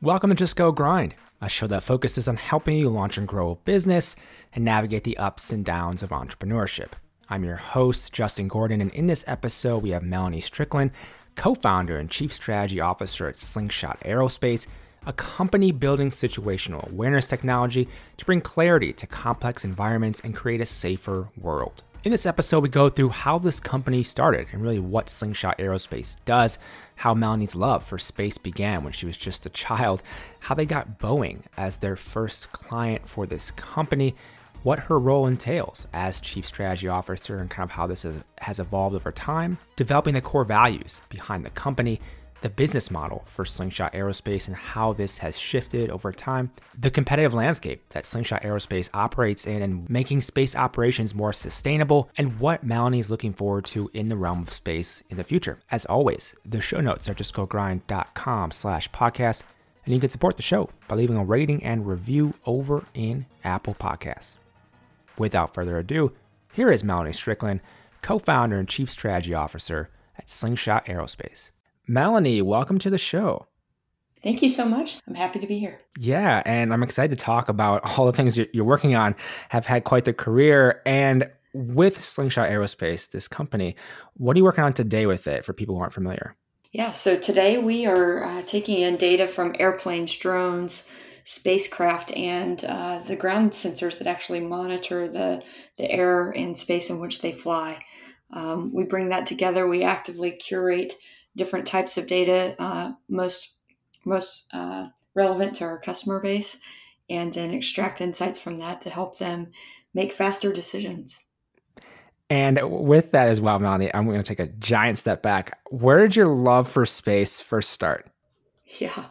Welcome to Just Go Grind, a show that focuses on helping you launch and grow a business and navigate the ups and downs of entrepreneurship. I'm your host, Justin Gordon, and in this episode, we have Melanie Strickland, co founder and chief strategy officer at Slingshot Aerospace, a company building situational awareness technology to bring clarity to complex environments and create a safer world. In this episode, we go through how this company started and really what Slingshot Aerospace does, how Melanie's love for space began when she was just a child, how they got Boeing as their first client for this company, what her role entails as chief strategy officer, and kind of how this has evolved over time, developing the core values behind the company, the business model for Slingshot Aerospace and how this has shifted over time, the competitive landscape that Slingshot Aerospace operates in and making space operations more sustainable, and what Melanie is looking forward to in the realm of space in the future. As always, the show notes are just justgogrind.com slash podcast, and you can support the show by leaving a rating and review over in Apple Podcasts. Without further ado, here is Melanie Strickland, co-founder and chief strategy officer at Slingshot Aerospace. Melanie, welcome to the show. Thank you so much. I'm happy to be here. Yeah, and I'm excited to talk about all the things you're working on. Have had quite the career, and with Slingshot Aerospace, this company, what are you working on today with it for people who aren't familiar? Yeah, so today we are uh, taking in data from airplanes, drones, spacecraft, and uh, the ground sensors that actually monitor the the air and space in which they fly. Um, we bring that together. We actively curate different types of data, uh, most most uh, relevant to our customer base, and then extract insights from that to help them make faster decisions. And with that as well, Melanie, I'm going to take a giant step back. Where did your love for space first start? Yeah,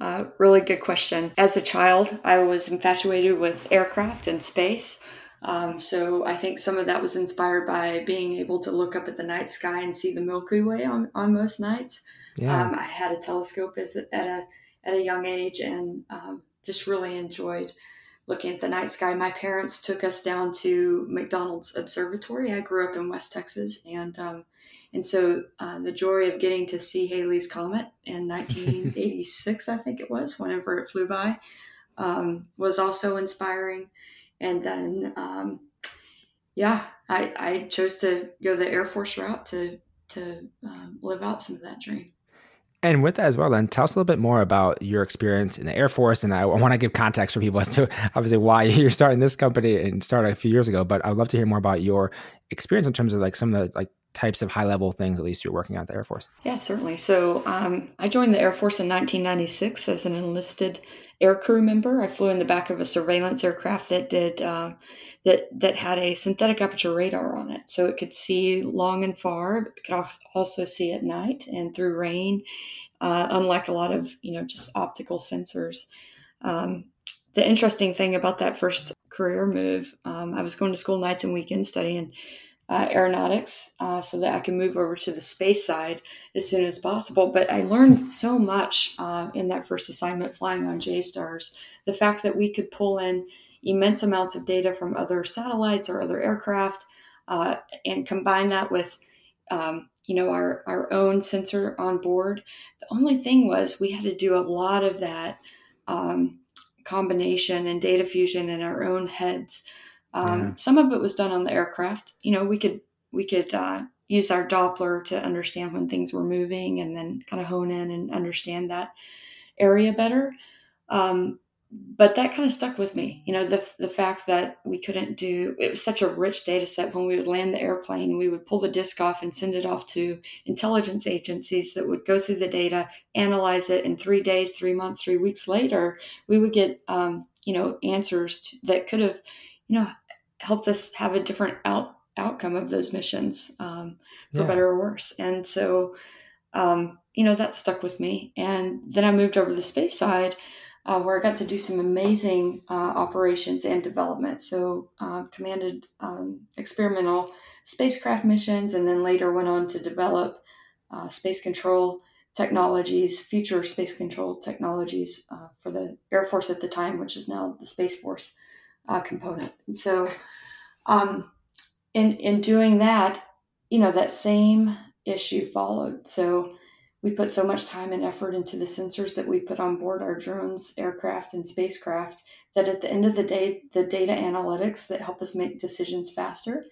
uh, really good question. As a child, I was infatuated with aircraft and space. Um, so I think some of that was inspired by being able to look up at the night sky and see the Milky Way on, on most nights. Yeah. Um, I had a telescope as at a at a young age and um, just really enjoyed looking at the night sky. My parents took us down to McDonald's Observatory. I grew up in West Texas, and um, and so uh, the joy of getting to see Halley's Comet in 1986, I think it was, whenever it flew by, um, was also inspiring. And then, um, yeah, I, I chose to go the Air Force route to to um, live out some of that dream. And with that as well, then tell us a little bit more about your experience in the Air Force. And I, I want to give context for people as to obviously why you're starting this company and started a few years ago. But I would love to hear more about your experience in terms of like some of the like types of high level things at least you're working on at the Air Force. Yeah, certainly. So um, I joined the Air Force in 1996 as an enlisted air crew member. I flew in the back of a surveillance aircraft that did uh, that that had a synthetic aperture radar on it, so it could see long and far. It could also see at night and through rain, uh, unlike a lot of you know just optical sensors. Um, the interesting thing about that first career move, um, I was going to school nights and weekends studying uh, aeronautics uh, so that I can move over to the space side as soon as possible. But I learned so much uh, in that first assignment flying on JSTARS. The fact that we could pull in immense amounts of data from other satellites or other aircraft uh, and combine that with um, you know our, our own sensor on board. The only thing was we had to do a lot of that um, combination and data fusion in our own heads. Um, yeah. Some of it was done on the aircraft. You know, we could we could uh, use our Doppler to understand when things were moving, and then kind of hone in and understand that area better. Um, but that kind of stuck with me. You know, the the fact that we couldn't do it was such a rich data set. When we would land the airplane, we would pull the disk off and send it off to intelligence agencies that would go through the data, analyze it. In three days, three months, three weeks later, we would get um, you know answers to, that could have you know helped us have a different out, outcome of those missions um, for yeah. better or worse. And so, um, you know, that stuck with me. And then I moved over to the space side. Uh, where I got to do some amazing uh, operations and development. So, uh, commanded um, experimental spacecraft missions, and then later went on to develop uh, space control technologies, future space control technologies uh, for the Air Force at the time, which is now the Space Force uh, component. And so, um, in in doing that, you know, that same issue followed. So we put so much time and effort into the sensors that we put on board our drones, aircraft, and spacecraft that at the end of the day, the data analytics that help us make decisions faster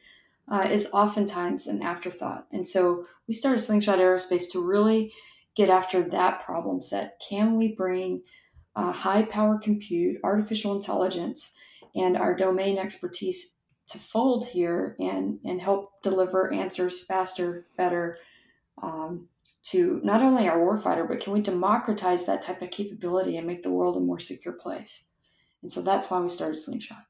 uh, is oftentimes an afterthought. And so we started Slingshot Aerospace to really get after that problem set. Can we bring uh, high power compute, artificial intelligence, and our domain expertise to fold here and, and help deliver answers faster, better, um, to not only our warfighter, but can we democratize that type of capability and make the world a more secure place? And so that's why we started Slingshot.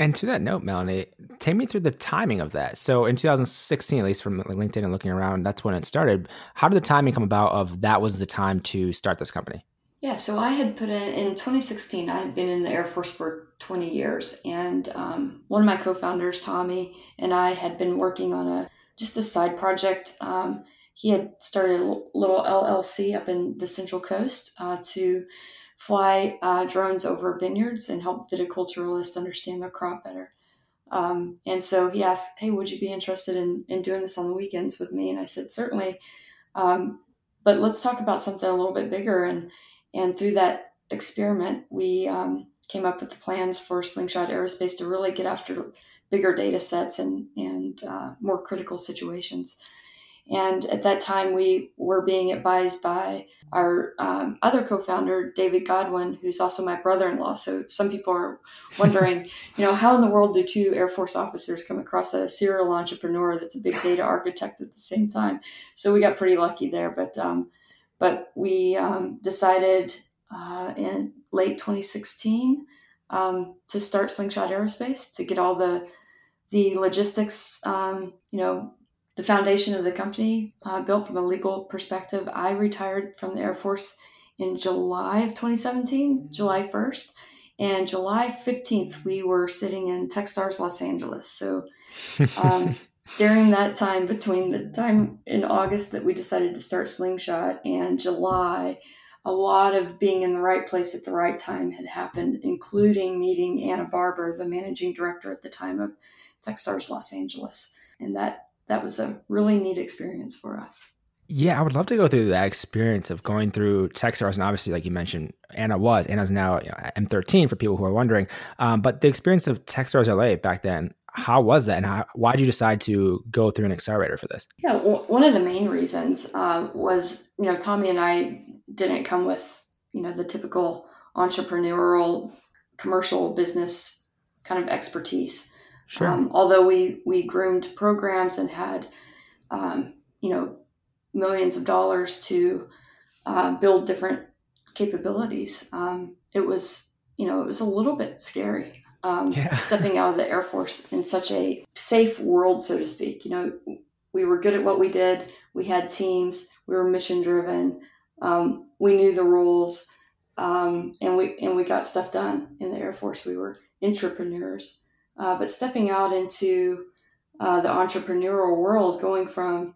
And to that note, Melanie, take me through the timing of that. So in 2016, at least from LinkedIn and looking around, that's when it started. How did the timing come about of that was the time to start this company? Yeah, so I had put in in 2016. I had been in the Air Force for 20 years, and um, one of my co-founders, Tommy, and I had been working on a just a side project. Um, he had started a little LLC up in the Central Coast uh, to fly uh, drones over vineyards and help viticulturalists understand their crop better. Um, and so he asked, "Hey, would you be interested in in doing this on the weekends with me?" And I said, "Certainly." Um, but let's talk about something a little bit bigger. And and through that experiment, we um, came up with the plans for Slingshot Aerospace to really get after bigger data sets and and uh, more critical situations. And at that time, we were being advised by our um, other co-founder, David Godwin, who's also my brother-in-law. So some people are wondering, you know, how in the world do two Air Force officers come across a serial entrepreneur that's a big data architect at the same time? So we got pretty lucky there. But um, but we um, decided uh, in late 2016 um, to start Slingshot Aerospace to get all the the logistics, um, you know, the foundation of the company uh, built from a legal perspective. I retired from the Air Force in July of 2017, July 1st. And July 15th, we were sitting in Techstars Los Angeles. So um, during that time, between the time in August that we decided to start Slingshot and July, a lot of being in the right place at the right time had happened, including meeting Anna Barber, the managing director at the time of Techstars Los Angeles. And that that was a really neat experience for us. Yeah, I would love to go through that experience of going through Techstars, and obviously, like you mentioned, Anna was Anna's now you know, M13 for people who are wondering. Um, but the experience of Techstars LA back then, how was that, and how, why did you decide to go through an accelerator for this? Yeah, well, one of the main reasons um, was you know Tommy and I didn't come with you know the typical entrepreneurial commercial business kind of expertise. Sure. Um, although we we groomed programs and had, um, you know, millions of dollars to uh, build different capabilities, um, it was you know it was a little bit scary um, yeah. stepping out of the Air Force in such a safe world, so to speak. You know, we were good at what we did. We had teams. We were mission driven. Um, we knew the rules, um, and we and we got stuff done in the Air Force. We were entrepreneurs. Uh, but stepping out into uh, the entrepreneurial world, going from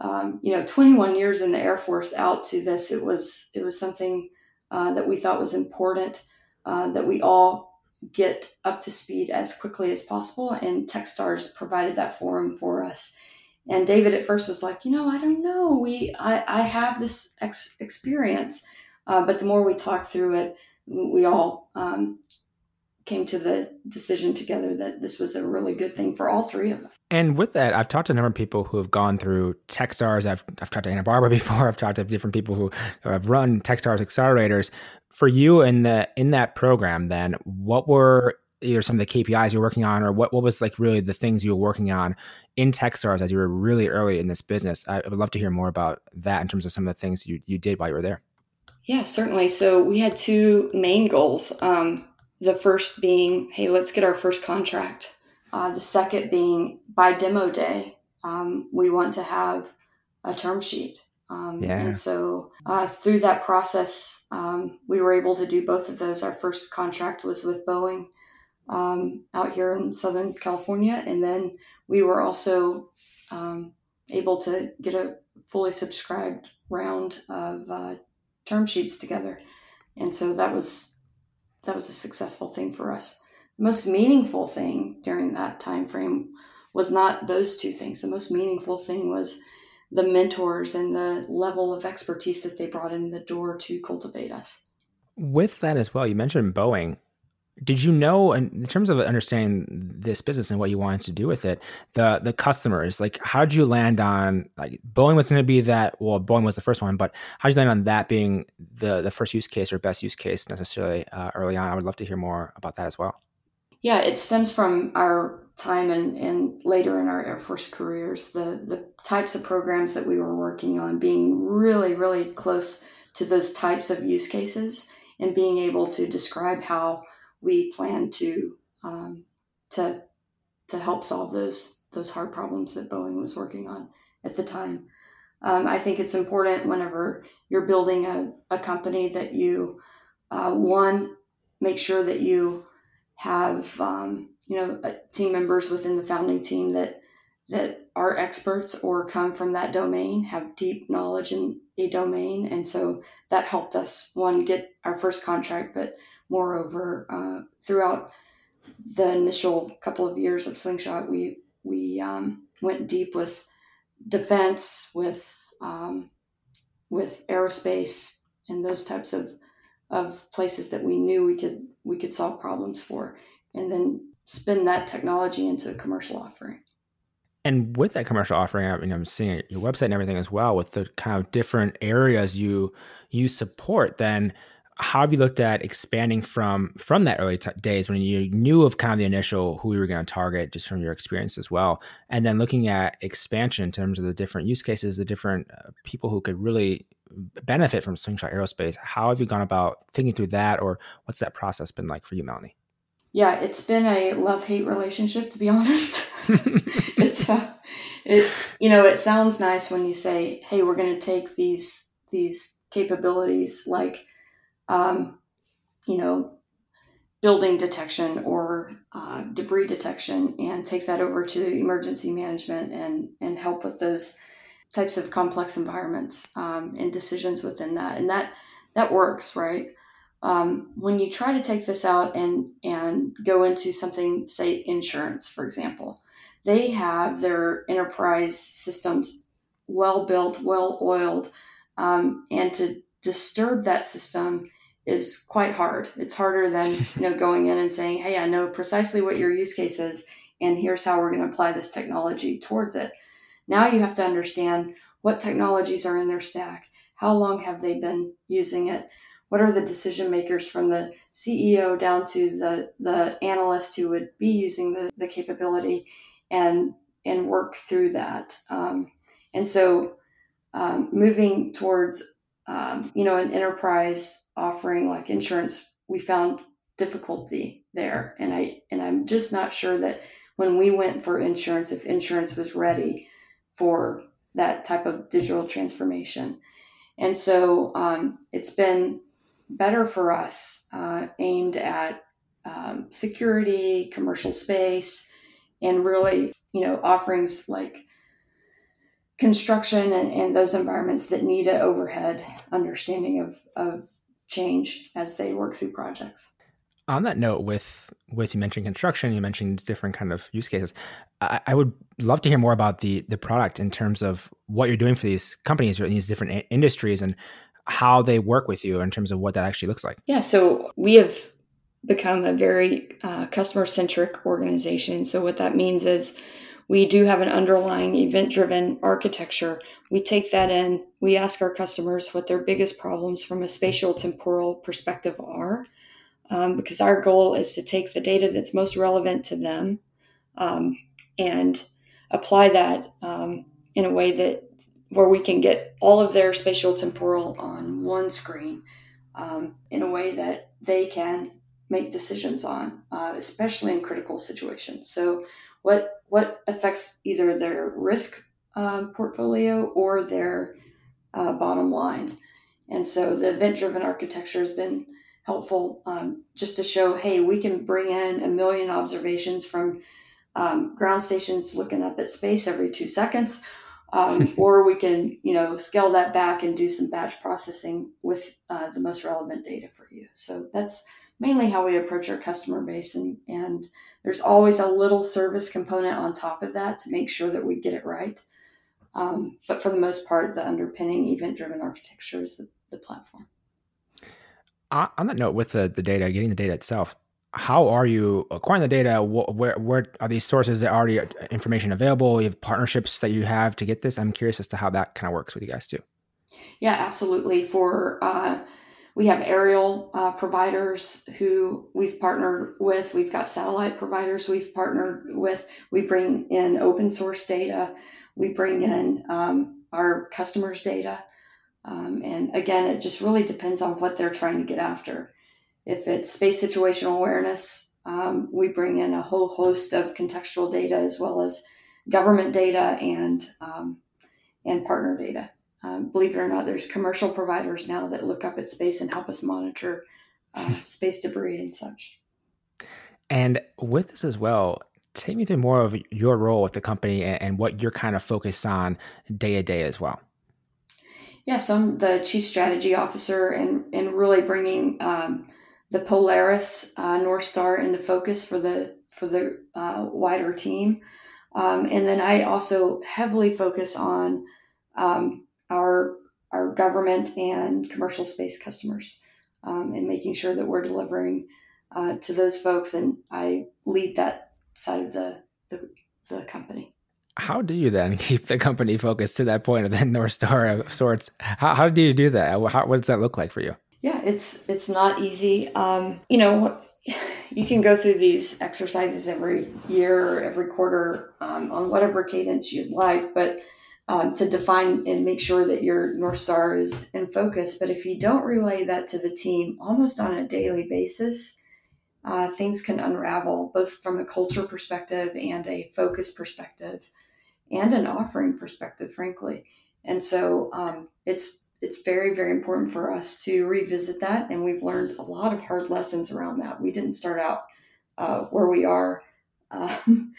um, you know 21 years in the Air Force out to this, it was it was something uh, that we thought was important uh, that we all get up to speed as quickly as possible. And TechStars provided that forum for us. And David at first was like, you know, I don't know. We I, I have this ex- experience, uh, but the more we talked through it, we all um, came to the decision together that this was a really good thing for all three of us. And with that, I've talked to a number of people who have gone through Techstars. I've, I've talked to Anna Barbara before. I've talked to different people who, who have run Techstars accelerators. For you in the in that program, then what were either some of the KPIs you're working on, or what what was like really the things you were working on in Techstars as you were really early in this business? I would love to hear more about that in terms of some of the things you you did while you were there. Yeah, certainly. So we had two main goals. Um, the first being, hey, let's get our first contract. Uh, the second being, by demo day, um, we want to have a term sheet. Um, yeah. And so uh, through that process, um, we were able to do both of those. Our first contract was with Boeing um, out here in Southern California. And then we were also um, able to get a fully subscribed round of uh, term sheets together. And so that was that was a successful thing for us. The most meaningful thing during that time frame was not those two things. The most meaningful thing was the mentors and the level of expertise that they brought in the door to cultivate us. With that as well, you mentioned Boeing did you know in terms of understanding this business and what you wanted to do with it the the customers like how did you land on like boeing was going to be that well boeing was the first one but how did you land on that being the the first use case or best use case necessarily uh, early on? I would love to hear more about that as well. Yeah it stems from our time and and later in our air force careers the the types of programs that we were working on being really really close to those types of use cases and being able to describe how we plan to um, to to help solve those those hard problems that Boeing was working on at the time. Um, I think it's important whenever you're building a, a company that you uh, one make sure that you have um, you know team members within the founding team that that are experts or come from that domain have deep knowledge in a domain and so that helped us one get our first contract but Moreover, uh, throughout the initial couple of years of Slingshot, we we um, went deep with defense, with um, with aerospace, and those types of of places that we knew we could we could solve problems for, and then spin that technology into a commercial offering. And with that commercial offering, I mean, I'm seeing your website and everything as well, with the kind of different areas you you support. Then how have you looked at expanding from from that early t- days when you knew of kind of the initial who we were going to target just from your experience as well and then looking at expansion in terms of the different use cases the different uh, people who could really benefit from slingshot aerospace. How have you gone about thinking through that or what's that process been like for you melanie? Yeah it's been a love-hate relationship to be honest. It's uh, it you know it sounds nice when you say hey we're going to take these these capabilities like um, you know, building detection or uh, debris detection and take that over to emergency management and, and help with those types of complex environments um, and decisions within that. And that, that works, right? Um, when you try to take this out and, and go into something, say insurance, for example, they have their enterprise systems well built, well oiled, um, and to disturb that system is quite hard. It's harder than you know going in and saying, "Hey, I know precisely what your use case is, and here's how we're going to apply this technology towards it." Now you have to understand what technologies are in their stack. How long have they been using it? What are the decision makers from the CEO down to the the analyst who would be using the, the capability, and and work through that. Um, and so, um, moving towards um, you know, an enterprise offering like insurance, we found difficulty there. And I and I'm just not sure that when we went for insurance, if insurance was ready for that type of digital transformation. And so um, it's been better for us uh, aimed at um, security, commercial space, and really, you know, offerings like construction and, and those environments that need an overhead understanding of, of change as they work through projects. On that note with with you mentioned construction you mentioned different kind of use cases. I, I, would love to hear more about the the product in terms of what you're doing for these companies or these different a- industries and how they work with you in terms of what that actually looks like. Yeah so we have become a very uh, customer centric organization. So what that means is we do have an underlying event driven architecture. We take that in, we ask our customers what their biggest problems from a spatial temporal perspective are, um, because our goal is to take the data that's most relevant to them um, and apply that um, in a way that where we can get all of their spatial temporal on one screen um, in a way that they can make decisions on, uh, especially in critical situations. So what what affects either their risk um, portfolio or their uh, bottom line. And so the event driven architecture has been helpful um, just to show hey, we can bring in a million observations from um, ground stations looking up at space every two seconds. Um, or we can, you know, scale that back and do some batch processing with uh, the most relevant data for you. So that's mainly how we approach our customer base and and there's always a little service component on top of that to make sure that we get it right Um, but for the most part, the underpinning event driven architecture is the, the platform. On that note, with the, the data, getting the data itself, how are you acquiring the data? Where, where are these sources that already uh, information available? You have partnerships that you have to get this. I'm curious as to how that kind of works with you guys too. Yeah, absolutely. For uh, we have aerial uh, providers who we've partnered with. We've got satellite providers we've partnered with. We bring in open source data. We bring in um, our customers' data. Um, and again, it just really depends on what they're trying to get after. If it's space situational awareness, um, we bring in a whole host of contextual data as well as government data and um, and partner data. Um, believe it or not, there's commercial providers now that look up at space and help us monitor uh, space debris and such. And with this as well, take me through more of your role with the company and, and what you're kind of focused on day to day as well. Yeah, so I'm the chief strategy officer and, and really bringing um, the Polaris uh, North Star into focus for the for the uh, wider team. Um, and then I also heavily focus on um, our our government and commercial space customers um, and making sure that we're delivering uh, to those folks. And I lead that side of the, the, the company. How do you then keep the company focused to that point of the North Star of sorts? How, how do you do that? How, what does that look like for you? Yeah, it's it's not easy. Um, you know, you can go through these exercises every year or every quarter um, on whatever cadence you'd like, but um, to define and make sure that your North Star is in focus. But if you don't relay that to the team almost on a daily basis, uh, things can unravel both from a culture perspective and a focus perspective and an offering perspective, frankly. And so um, it's it's very very important for us to revisit that and we've learned a lot of hard lessons around that we didn't start out uh, where we are um,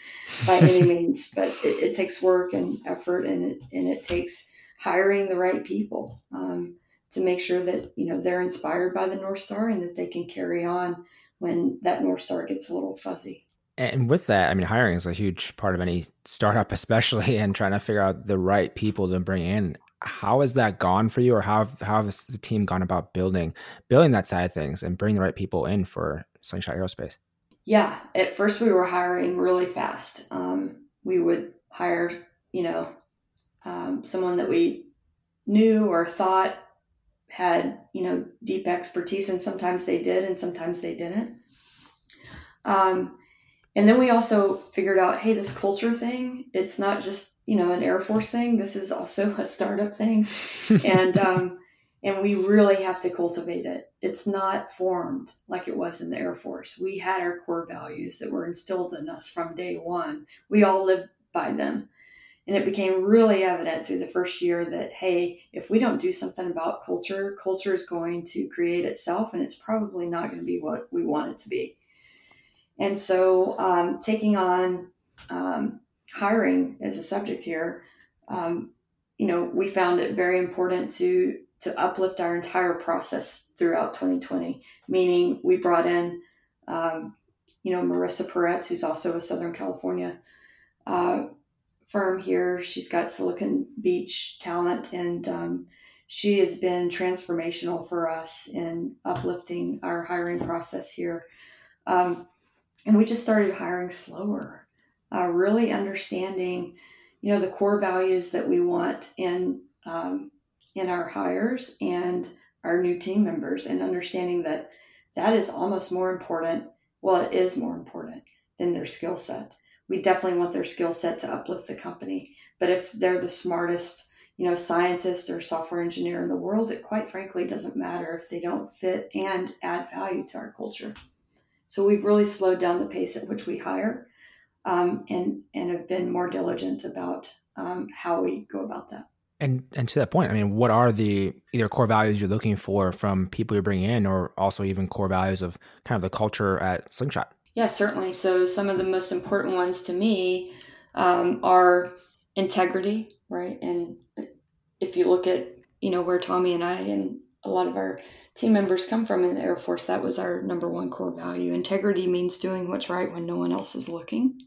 by any means but it, it, takes work and effort and it and it takes hiring the right people um, to make sure that you know they're inspired by the north star and that they can carry on when that north star gets a little fuzzy. And with that, I mean, hiring is a huge part of any startup, especially, and trying to figure out the right people to bring in. How has that gone for you or how, how has the team gone about building building that side of things and bringing the right people in for slingshot aerospace yeah at first we were hiring really fast. Um, we would hire you know um, someone that we knew or thought had you know deep expertise and sometimes they did and sometimes they didn't. Um, and then we also figured out hey this culture thing it's not just you know an air force thing this is also a startup thing. And um, and we really have to cultivate it it's not formed like it was in the air force. We had our core values that were instilled in us from day one. We all lived by them. And it became really evident through the first year that hey if we don't do something about culture culture is going to create itself and it's probably not going to be what we want it to be. And so um, taking on um, hiring as a subject here, um, you know, we found it very important to to uplift our entire process throughout 2020. Meaning, we brought in, um, you know, Marissa Peretz, who's also a Southern California uh, firm here. She's got Silicon Beach talent, and um, she has been transformational for us in uplifting our hiring process here. Um, and we just started hiring slower uh, really understanding, you know, the core values that we want in um, in our hires and our new team members, and understanding that that is almost more important. Well, it is more important than their skill set. We definitely want their skill set to uplift the company, but if they're the smartest, you know, scientist or software engineer in the world, it quite frankly doesn't matter if they don't fit and add value to our culture. So we've really slowed down the pace at which we hire um, and and have been more diligent about um, how we go about that. And and to that point, I mean, what are the either core values you're looking for from people you're bringing in, or also even core values of kind of the culture at Slingshot? Yeah, certainly. So some of the most important ones to me um, are integrity, right? And if you look at you know where Tommy and I and a lot of our team members come from in the Air Force, that was our number one core value. Integrity means doing what's right when no one else is looking.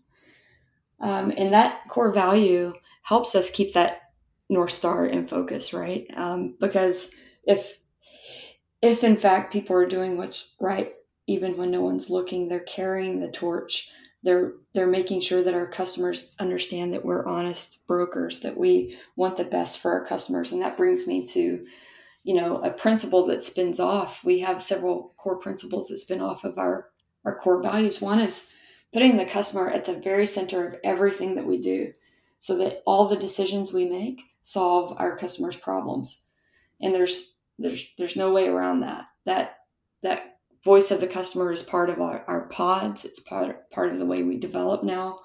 Um, and that core value helps us keep that north star in focus, right? Um, because if if in fact people are doing what's right, even when no one's looking, they're carrying the torch. They're they're making sure that our customers understand that we're honest brokers, that we want the best for our customers, and that brings me to you know a principle that spins off we have several core principles that spin off of our our core values one is putting the customer at the very center of everything that we do so that all the decisions we make solve our customers problems. And there's there's there's no way around that. That that voice of the customer is part of our, our pods. It's part part of the way we develop now.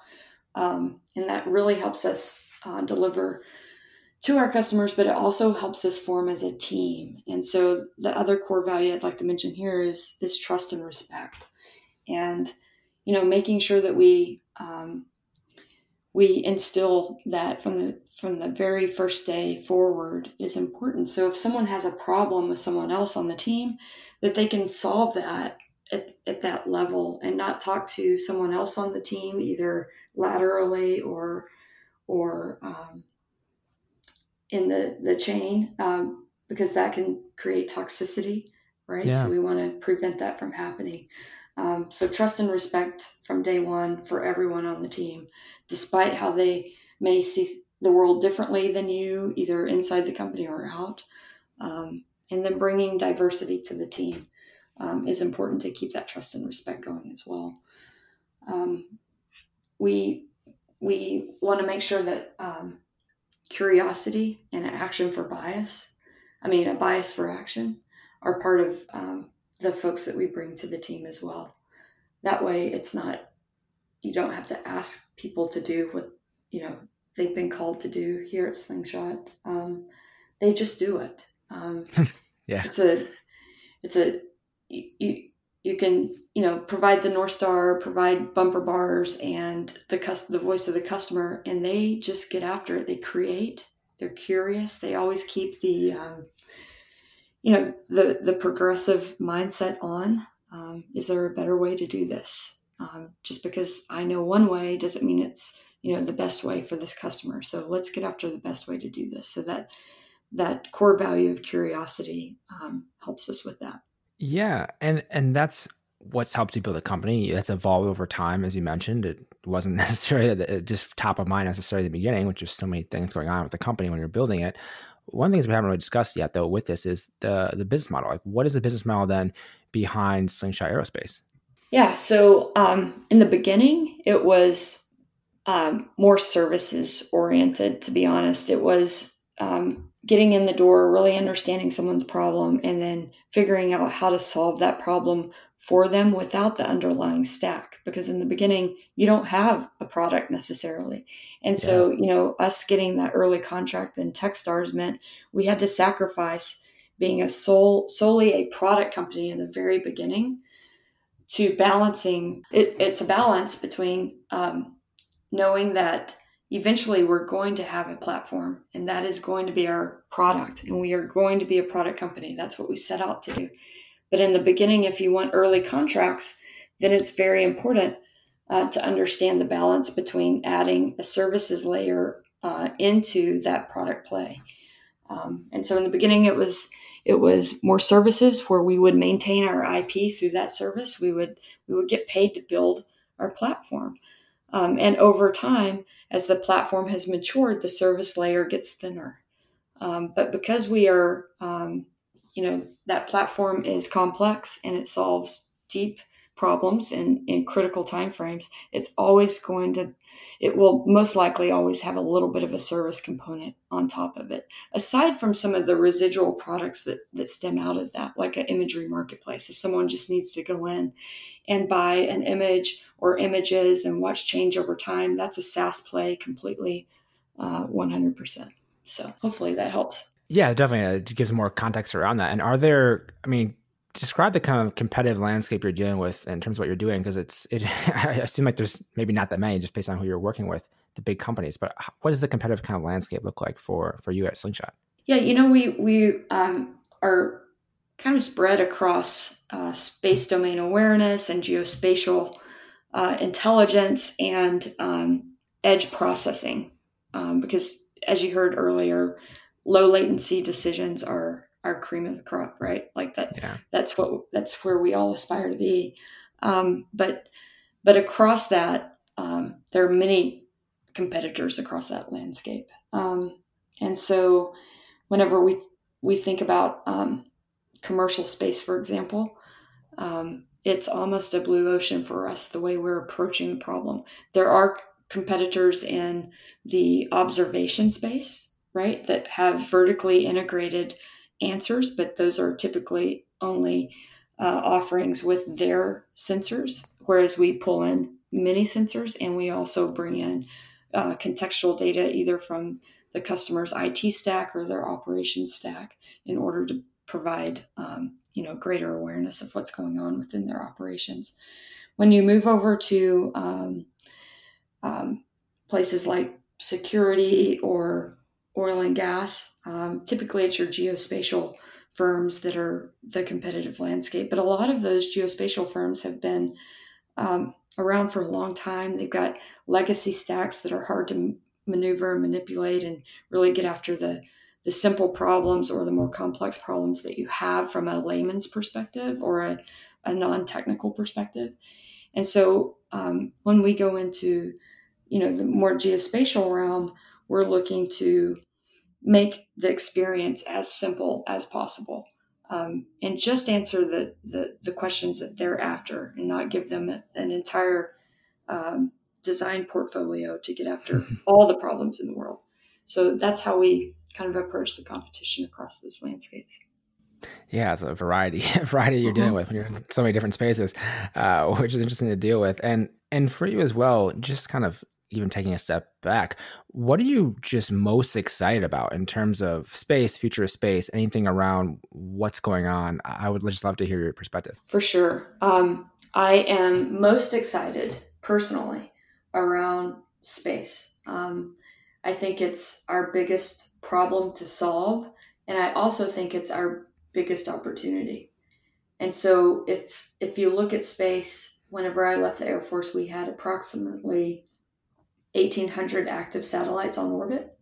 Um, and that really helps us uh, deliver to our customers but it also helps us form as a team. And so the other core value i'd like to mention here is is trust and respect. And you know making sure that we um, we instill that from the from the very first day forward is important. So if someone has a problem with someone else on the team, that they can solve that at, at that level and not talk to someone else on the team either laterally or or um, in the the chain um, because that can create toxicity, right? Yeah. So we want to prevent that from happening. Um, so trust and respect from day one for everyone on the team, despite how they may see the world differently than you, either inside the company or out. Um, and then bringing diversity to the team um, is important to keep that trust and respect going as well. Um, we we want to make sure that um, curiosity and action for bias, I mean, a bias for action, are part of um, the folks that we bring to the team as well. That way, it's not, you don't have to ask people to do what, you know, they've been called to do here at Slingshot. Um, they just do it. Um, yeah. It's a, it's a, you, you can, you know, provide the North Star, provide bumper bars and the cust- the voice of the customer, and they just get after it. They create, they're curious. They always keep the, um, you know the the progressive mindset on um, is there a better way to do this? Um, just because i know one way doesn't mean it's you know the best way for this customer. So let's get after the best way to do this. So that that core value of curiosity um, helps us with that. Yeah and and that's what's helped you build a company. That's evolved over time as you mentioned. It wasn't necessarily just top of mind necessarily the beginning which is so many things going on with the company when you're building it one the things we haven't really discussed yet, though, with this is the the business model. Like, what is the business model then behind Slingshot Aerospace? Yeah. So um, in the beginning, it was um, more services oriented. To be honest, it was um, getting in the door, really understanding someone's problem, and then figuring out how to solve that problem for them without the underlying stack. Because in the beginning, you don't have a product necessarily. And so, yeah. you know, us getting that early contract in Techstars meant we had to sacrifice being a sole solely a product company in the very beginning to balancing it, it's a balance between um, knowing that eventually we're going to have a platform and that is going to be our product and we are going to be a product company that's what we set out to do but in the beginning if you want early contracts then it's very important uh, to understand the balance between adding a services layer uh, into that product play. Um, and so in the beginning it was it was more services where we would maintain our ip through that service. We would we would get paid to build our platform. Um, and over time as the platform has matured, the service layer gets thinner. Um, but because we are, um, you know, that platform is complex and it solves deep problems in, in critical timeframes, it's always going to, it will most likely always have a little bit of a service component on top of it. Aside from some of the residual products that, that stem out of that, like an imagery marketplace, if someone just needs to go in and buy an image or images and watch change over time, that's a SaaS play completely uh, 100%. So hopefully that helps. Yeah, definitely. It gives more context around that. And are there, I mean, describe the kind of competitive landscape you're dealing with in terms of what you're doing because it's it i assume like there's maybe not that many just based on who you're working with the big companies but what does the competitive kind of landscape look like for for you at slingshot? Yeah you know we we um, are kind of spread across uh, space domain awareness and geospatial uh, intelligence and um, edge processing. Um, because as you heard earlier, low latency decisions are our cream of the crop, right? Like that. Yeah. That's what that's where we all aspire to be. Um, but but across that, um, there are many competitors across that landscape, um, and so whenever we we think about um, commercial space, for example, um, it's almost a blue ocean for us the way we're approaching the problem. There are competitors in the observation space, right, that have vertically integrated answers, but those are typically only uh, offerings with their sensors, whereas we pull in many sensors and we also bring in uh, contextual data either from the customer's IT stack or their operations stack in order to provide um, you know greater awareness of what's going on within their operations. When you move over to um, um, places like security or oil and gas, um, typically it's your geospatial firms that are the competitive landscape. But a lot of those geospatial firms have been um, around for a long time. They've got legacy stacks that are hard to maneuver and manipulate and really get after the the simple problems or the more complex problems that you have from a layman's perspective or a, a non-technical perspective and so um, when we go into you know the more geospatial realm we're looking to make the experience as simple as possible um, and just answer the, the, the questions that they're after and not give them an entire um, design portfolio to get after all the problems in the world so that's how we kind of approach the competition across those landscapes. Yeah, it's a variety, variety you're dealing uh-huh. with when you're in so many different spaces, uh, which is interesting to deal with. And and for you as well, just kind of even taking a step back, what are you just most excited about in terms of space, future of space, anything around what's going on? I would just love to hear your perspective. For sure. Um, I am most excited personally around space. Um, I think it's our biggest problem to solve. And I also think it's our biggest opportunity. And so if if you look at space, whenever I left the Air Force, we had approximately 1,800 active satellites on orbit.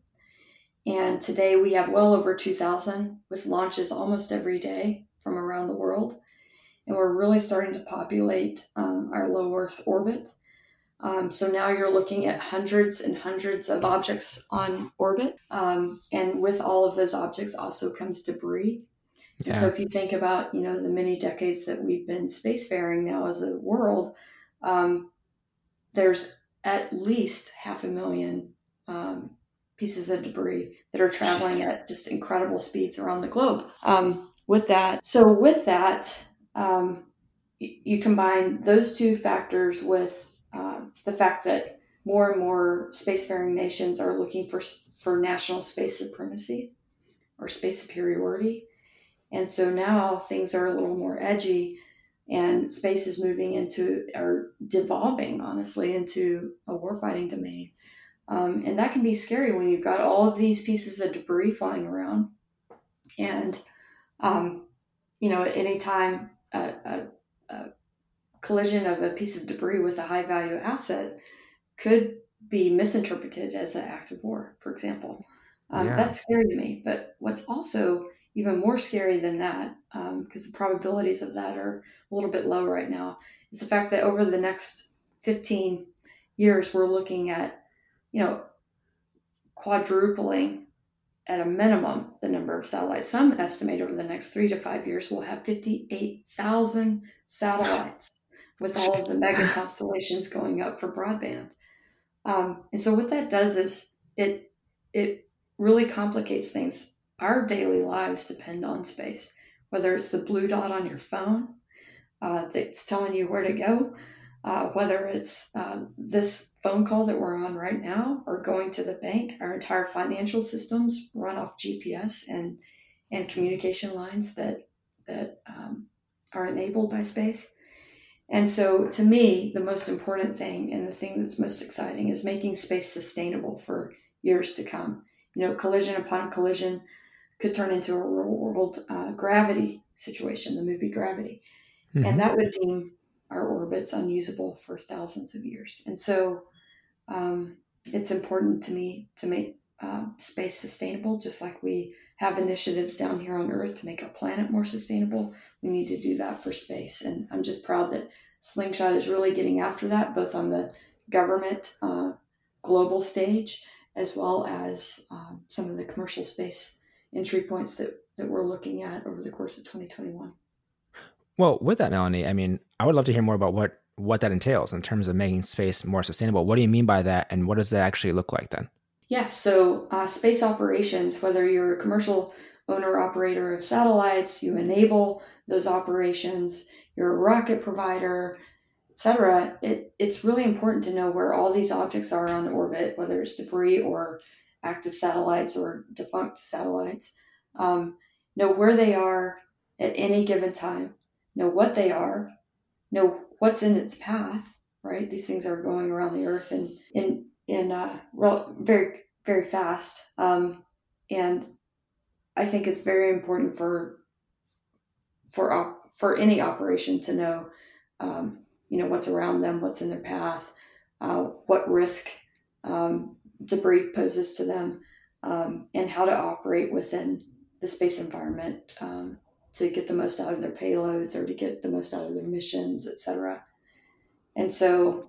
And today we have well over 2,000 with launches almost every day from around the world. And we're really starting to populate um, our low Earth orbit. Um, so now you're looking at hundreds and hundreds of objects on orbit. Um, and with all of those objects also comes debris. Yeah. And so if you think about, you know, the many decades that we've been spacefaring now as a world, um, there's at least half a million um, pieces of debris that are traveling Jeez. at just incredible speeds around the globe. Um, with that, so with that, um, you combine those two factors with um, the fact that more and more spacefaring nations are looking for for national space supremacy or space superiority, and so now things are a little more edgy, and space is moving into or devolving honestly into a warfighting domain, um, and that can be scary when you've got all of these pieces of debris flying around, and um, you know at any time a, a, a collision of a piece of debris with a high value asset could be misinterpreted as an act of war, for example. Um, yeah. That's scary to me. But what's also even more scary than that, because um, the probabilities of that are a little bit low right now, is the fact that over the next 15 years, we're looking at, you know, quadrupling at a minimum the number of satellites. Some estimate over the next three to five years we'll have 58,000 satellites with all of the mega constellations going up for broadband. Um, and so what that does is it it really complicates things. Our daily lives depend on space, whether it's the blue dot on your phone uh, that's telling you where to go, uh, whether it's uh, this phone call that we're on right now, or going to the bank. Our entire financial systems run off GPS and and communication lines that that um, are enabled by space. And so, to me, the most important thing and the thing that's most exciting is making space sustainable for years to come. You know, collision upon collision could turn into a real world uh, gravity situation, the movie Gravity. Mm-hmm. And that would deem our orbits unusable for thousands of years. And so, um, it's important to me to make uh, space sustainable, just like we have initiatives down here on Earth to make our planet more sustainable. We need to do that for space. And I'm just proud that Slingshot is really getting after that, both on the government uh, global stage as well as um, some of the commercial space entry points that, that we're looking at over the course of 2021. Well, with that, Melanie, I mean, I would love to hear more about what what that entails in terms of making space more sustainable. What do you mean by that, and what does that actually look like then? Yeah, so uh, space operations, whether you're a commercial owner operator of satellites, you enable those operations, you're a rocket provider, etc. It, it's really important to know where all these objects are on orbit, whether it's debris or active satellites or defunct satellites. Um, know where they are at any given time, know what they are, know what's in its path. Right, these things are going around the Earth and in in uh, very very fast, um, and I think it's very important for for op- for any operation to know um, you know what's around them, what's in their path, uh, what risk um, debris poses to them, um, and how to operate within the space environment um, to get the most out of their payloads or to get the most out of their missions, etc. And so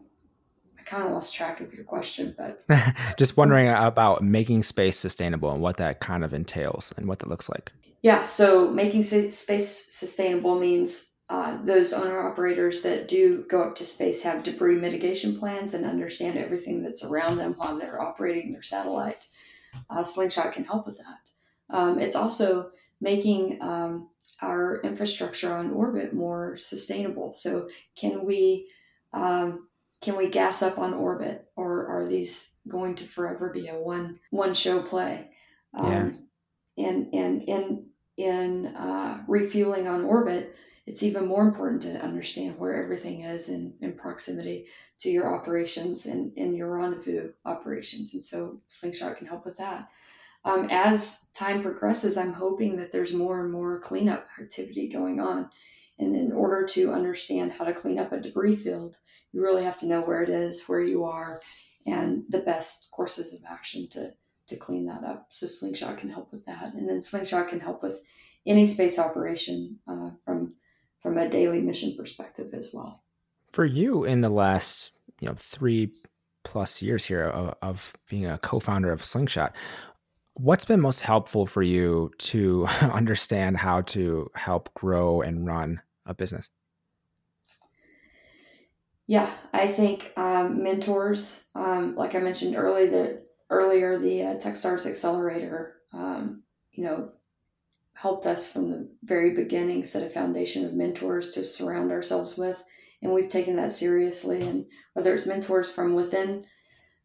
I kind of lost track of your question, but just wondering about making space sustainable and what that kind of entails and what that looks like. Yeah, so making space sustainable means uh, those owner operators that do go up to space have debris mitigation plans and understand everything that's around them while they're operating their satellite. Uh, Slingshot can help with that. Um, it's also making um, our infrastructure on orbit more sustainable. So, can we um, can we gas up on orbit, or are these going to forever be a one one show play? Um, yeah. And and in in uh, refueling on orbit, it's even more important to understand where everything is in, in proximity to your operations and, and your rendezvous operations. And so Slingshot can help with that. Um, as time progresses, I'm hoping that there's more and more cleanup activity going on. And in order to understand how to clean up a debris field, you really have to know where it is, where you are, and the best courses of action to, to clean that up. So Slingshot can help with that. And then Slingshot can help with any space operation uh, from from a daily mission perspective as well. For you, in the last you know three plus years here of, of being a co-founder of Slingshot, what's been most helpful for you to understand how to help grow and run a business? Yeah, I think um, mentors, um, like I mentioned earlier, the, earlier the uh, TechStars Accelerator, um, you know, helped us from the very beginning set a foundation of mentors to surround ourselves with and we've taken that seriously and whether it's mentors from within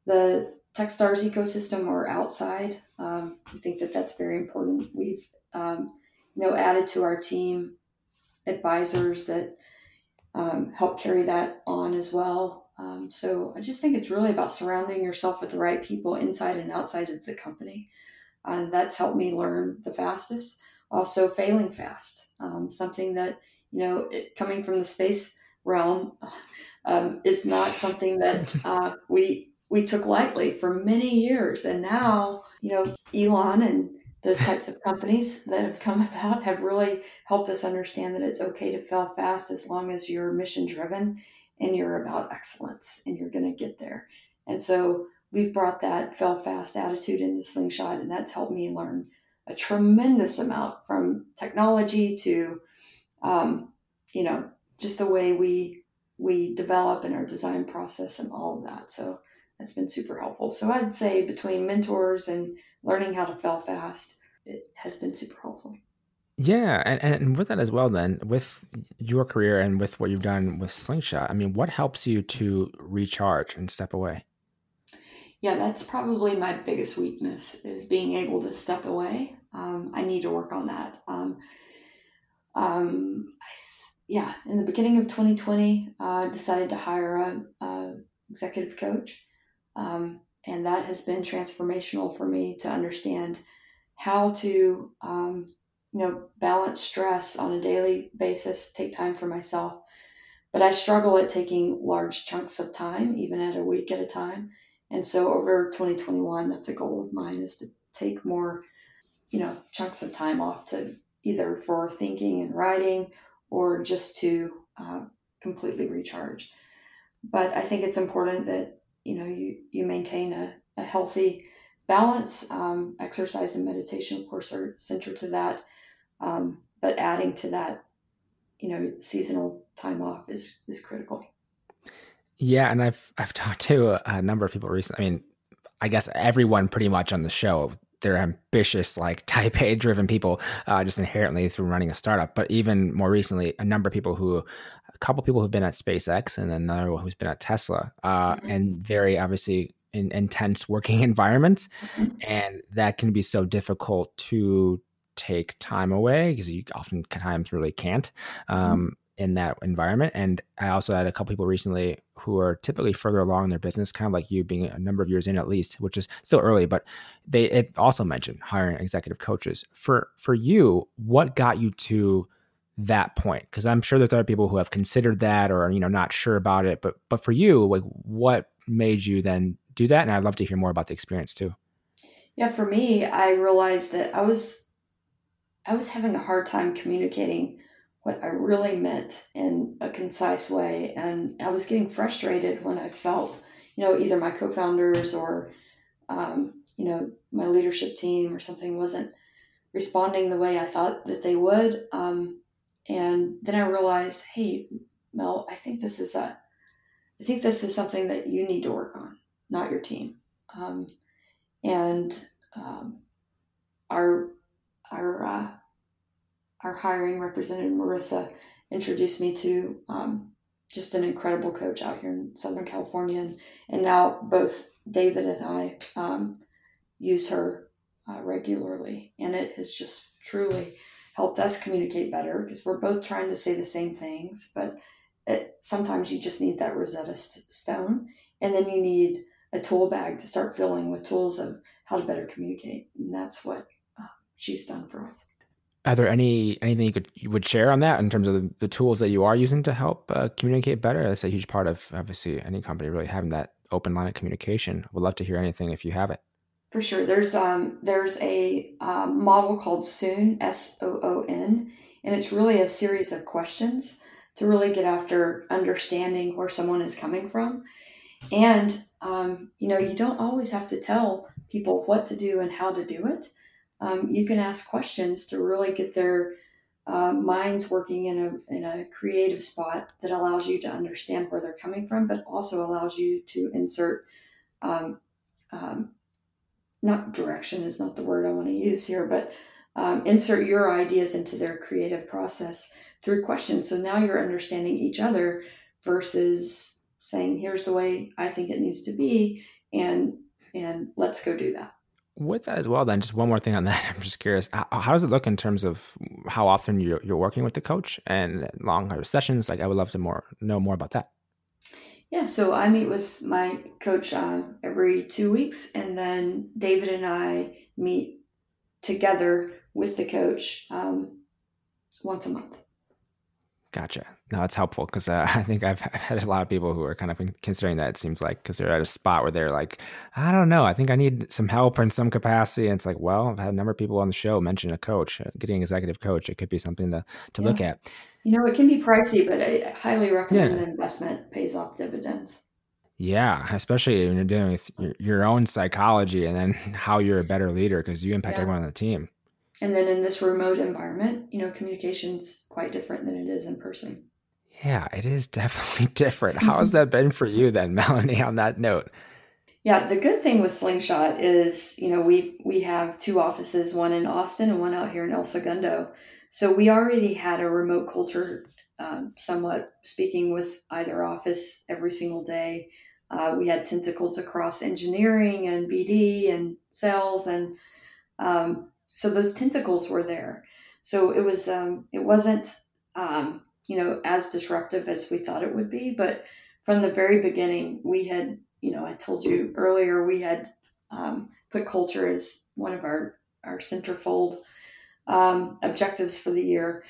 the techstars ecosystem or outside um, we think that that's very important. We've um, you know added to our team advisors that um, help carry that on as well. Um, so i just think it's really about surrounding yourself with the right people inside and outside of the company. And that's helped me learn the fastest. Also failing fast. Um, something that, you know, it, coming from the space realm um, is not something that uh, we we took lightly for many years. And now, you know, Elon and those types of companies that have come about have really helped us understand that it's okay to fail fast as long as you're mission driven and you're about excellence and you're going to get there. And so we've brought that fail fast attitude into Slingshot, and that's helped me learn a tremendous amount from technology to, um, you know, just the way we we develop in our design process and all of that. So that's been super helpful. So I'd say between mentors and learning how to fail fast, it has been super helpful. Yeah, and, and with that as well, then with your career and with what you've done with Slingshot, I mean, what helps you to recharge and step away? Yeah, that's probably my biggest weakness is being able to step away um, I need to work on that. Um, um, yeah, in the beginning of 2020, I uh, decided to hire a, a executive coach, um, and that has been transformational for me to understand how to, um, you know, balance stress on a daily basis, take time for myself. But I struggle at taking large chunks of time, even at a week at a time. And so over 2021, that's a goal of mine is to take more, you know, chunks of time off to either for thinking and writing or just to uh, completely recharge. But I think it's important that, you know, you, you maintain a, a healthy balance. Um, exercise and meditation, of course, are central to that. Um, but adding to that, you know, seasonal time off is, is critical. Yeah, and I've I've talked to a, a number of people recently. I mean, I guess everyone pretty much on the show they're ambitious, like type A driven people, uh, just inherently through running a startup. But even more recently, a number of people who, couple people who've been at SpaceX, and then another one who's been at Tesla, uh, mm-hmm. and very obviously in intense working environments, mm-hmm. and that can be so difficult to take time away because you oftentimes really can't. Mm-hmm. Um, in that environment. And I also had a couple people recently who are typically further along in their business, kind of like you, being a number of years in at least, which is still early. But they also mentioned hiring executive coaches. For for you, what got you to that point? Because I'm sure there's other people who have considered that or you know not sure about it. But but for you, like what made you then do that? And I'd love to hear more about the experience too. Yeah, for me, I realized that I was I was having a hard time communicating what I really meant in a concise way. And I was getting frustrated when I felt, you know, either my co founders or, um, you know, my leadership team or something wasn't responding the way I thought that they would. Um, and then I realized, hey, Mel, I think this is a, I think this is something that you need to work on, not your team. Um, and um, our our uh, our hiring representative, Marissa, introduced me to um, just an incredible coach out here in Southern California. And, and now both David and I um, use her uh, regularly. And it has just truly helped us communicate better because we're both trying to say the same things. But it, sometimes you just need that Rosetta Stone. And then you need a tool bag to start filling with tools of how to better communicate. And that's what uh, she's done for us. Are there any anything you could you would share on that in terms of the, the tools that you are using to help uh, communicate better? That's a huge part of obviously any company really having that open line of communication. Would love to hear anything if you have it. For sure, there's um there's a um, model called Soon S O O N, and it's really a series of questions to really get after understanding where someone is coming from, and um, you know you don't always have to tell people what to do and how to do it. Um, you can ask questions to really get their uh, minds working in a, in a creative spot that allows you to understand where they're coming from, but also allows you to insert, um, um, not direction is not the word I want to use here, but um, insert your ideas into their creative process through questions. So now you're understanding each other versus saying, here's the way I think it needs to be, and and let's go do that with that as well, then just one more thing on that. I'm just curious, how, how does it look in terms of how often you're, you're working with the coach and longer sessions? Like, I would love to more know more about that. Yeah, so I meet with my coach um, every two weeks, and then David and I meet together with the coach um, once a month. Gotcha. No, it's helpful because uh, I think I've, I've, had a lot of people who are kind of considering that. It seems like because they're at a spot where they're like, I don't know, I think I need some help in some capacity. And it's like, well, I've had a number of people on the show mention a coach, uh, getting an executive coach. It could be something to to yeah. look at. You know, it can be pricey, but I highly recommend yeah. the investment pays off dividends. Yeah, especially when you're dealing with your, your own psychology and then how you're a better leader because you impact yeah. everyone on the team. And then in this remote environment, you know, communication's quite different than it is in person. Yeah, it is definitely different. How has that been for you then, Melanie, on that note? Yeah, the good thing with Slingshot is, you know, we we have two offices, one in Austin and one out here in El Segundo. So we already had a remote culture, um, somewhat speaking with either office every single day. Uh, we had tentacles across engineering and BD and sales, and um, so those tentacles were there. So it was um, it wasn't um, you know as disruptive as we thought it would be, but from the very beginning we had you know I told you earlier we had um, put culture as one of our our centerfold um, objectives for the year.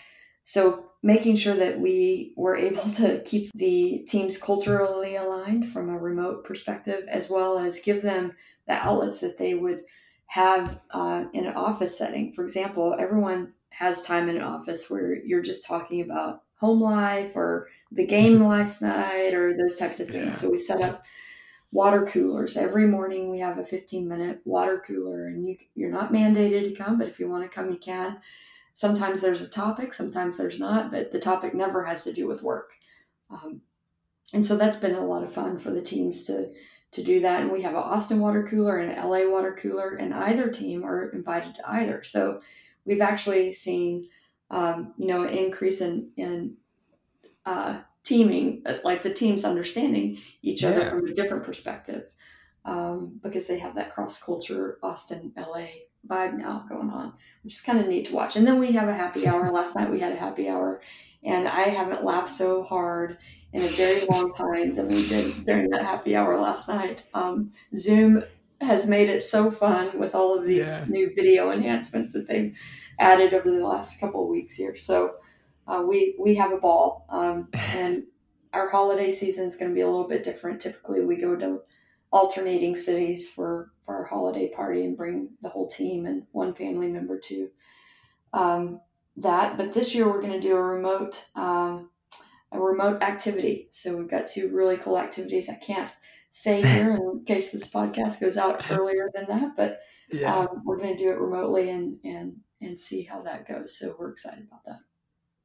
so making sure that we were able to keep the teams culturally aligned from a remote perspective, as well as give them the outlets that they would have uh, in an office setting. For example, everyone has time in an office where you're just talking about home life or the game last night or those types of things. Yeah. So we set up water coolers every morning. We have a 15 minute water cooler, and you, you're not mandated to come, but if you want to come, you can sometimes there's a topic, sometimes there's not, but the topic never has to do with work. Um, and so that's been a lot of fun for the teams to to do that. And we have an Austin water cooler and an LA water cooler, and either team are invited to either. So we've actually seen, um, you know, an increase in in uh, teaming, uh, like the teams understanding each yeah. other from a different perspective, um, because they have that cross culture Austin LA vibe now going on, which is kind of neat to watch. And then we have a happy hour. Last night we had a happy hour, and I haven't laughed so hard in a very long time than we did during that happy hour last night. Um, Zoom has made it so fun with all of these yeah. new video enhancements that they've added over the last couple of weeks here. So uh, we we have a ball, um, and our holiday season is going to be a little bit different. Typically, we go to alternating cities for for our holiday party and bring the whole team and one family member to um, that. But this year we're going to do a remote um, a remote activity. So we've got two really cool activities. I can't say here in case this podcast goes out earlier than that, but yeah. um, we're going to do it remotely and and and see how that goes. So we're excited about that.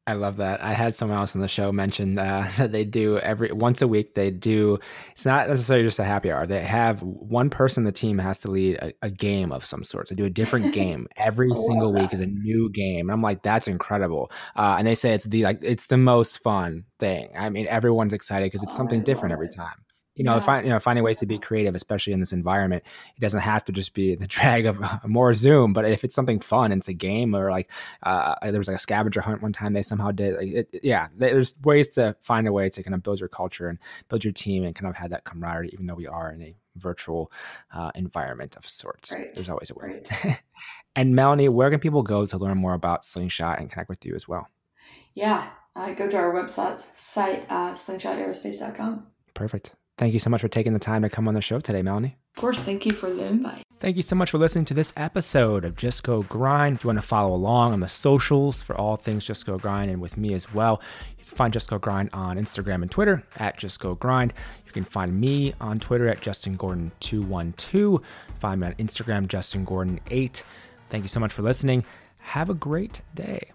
I love that. I had someone else on the show mention uh, that they do every once a week. They do. It's not necessarily just a happy hour. They have one person the team has to lead a, a game of some sort. They do a different game every single week is a new game. And I'm like, that's incredible. Uh, and they say it's the like it's the most fun thing. I mean, everyone's excited because it's something different every time you know, yeah. find, you know, finding ways to be creative, especially in this environment. It doesn't have to just be the drag of uh, more Zoom, but if it's something fun, it's a game or like uh, there was like a scavenger hunt one time they somehow did. Like it, yeah, there's ways to find a way to kind of build your culture and build your team and kind of have that camaraderie, even though we are in a virtual uh, environment of sorts. Right. There's always a way. Right. and Melanie, where can people go to learn more about Slingshot and connect with you as well? Yeah, uh, go to our website, site, uh, slingshotaerospace.com. Perfect. Thank you so much for taking the time to come on the show today, Melanie. Of course, thank you for the invite. Thank you so much for listening to this episode of Just Go Grind. If you want to follow along on the socials for all things Just Go Grind and with me as well, you can find Just Go Grind on Instagram and Twitter at Just Go Grind. You can find me on Twitter at Justin Gordon212. Find me on Instagram, Justin Gordon8. Thank you so much for listening. Have a great day.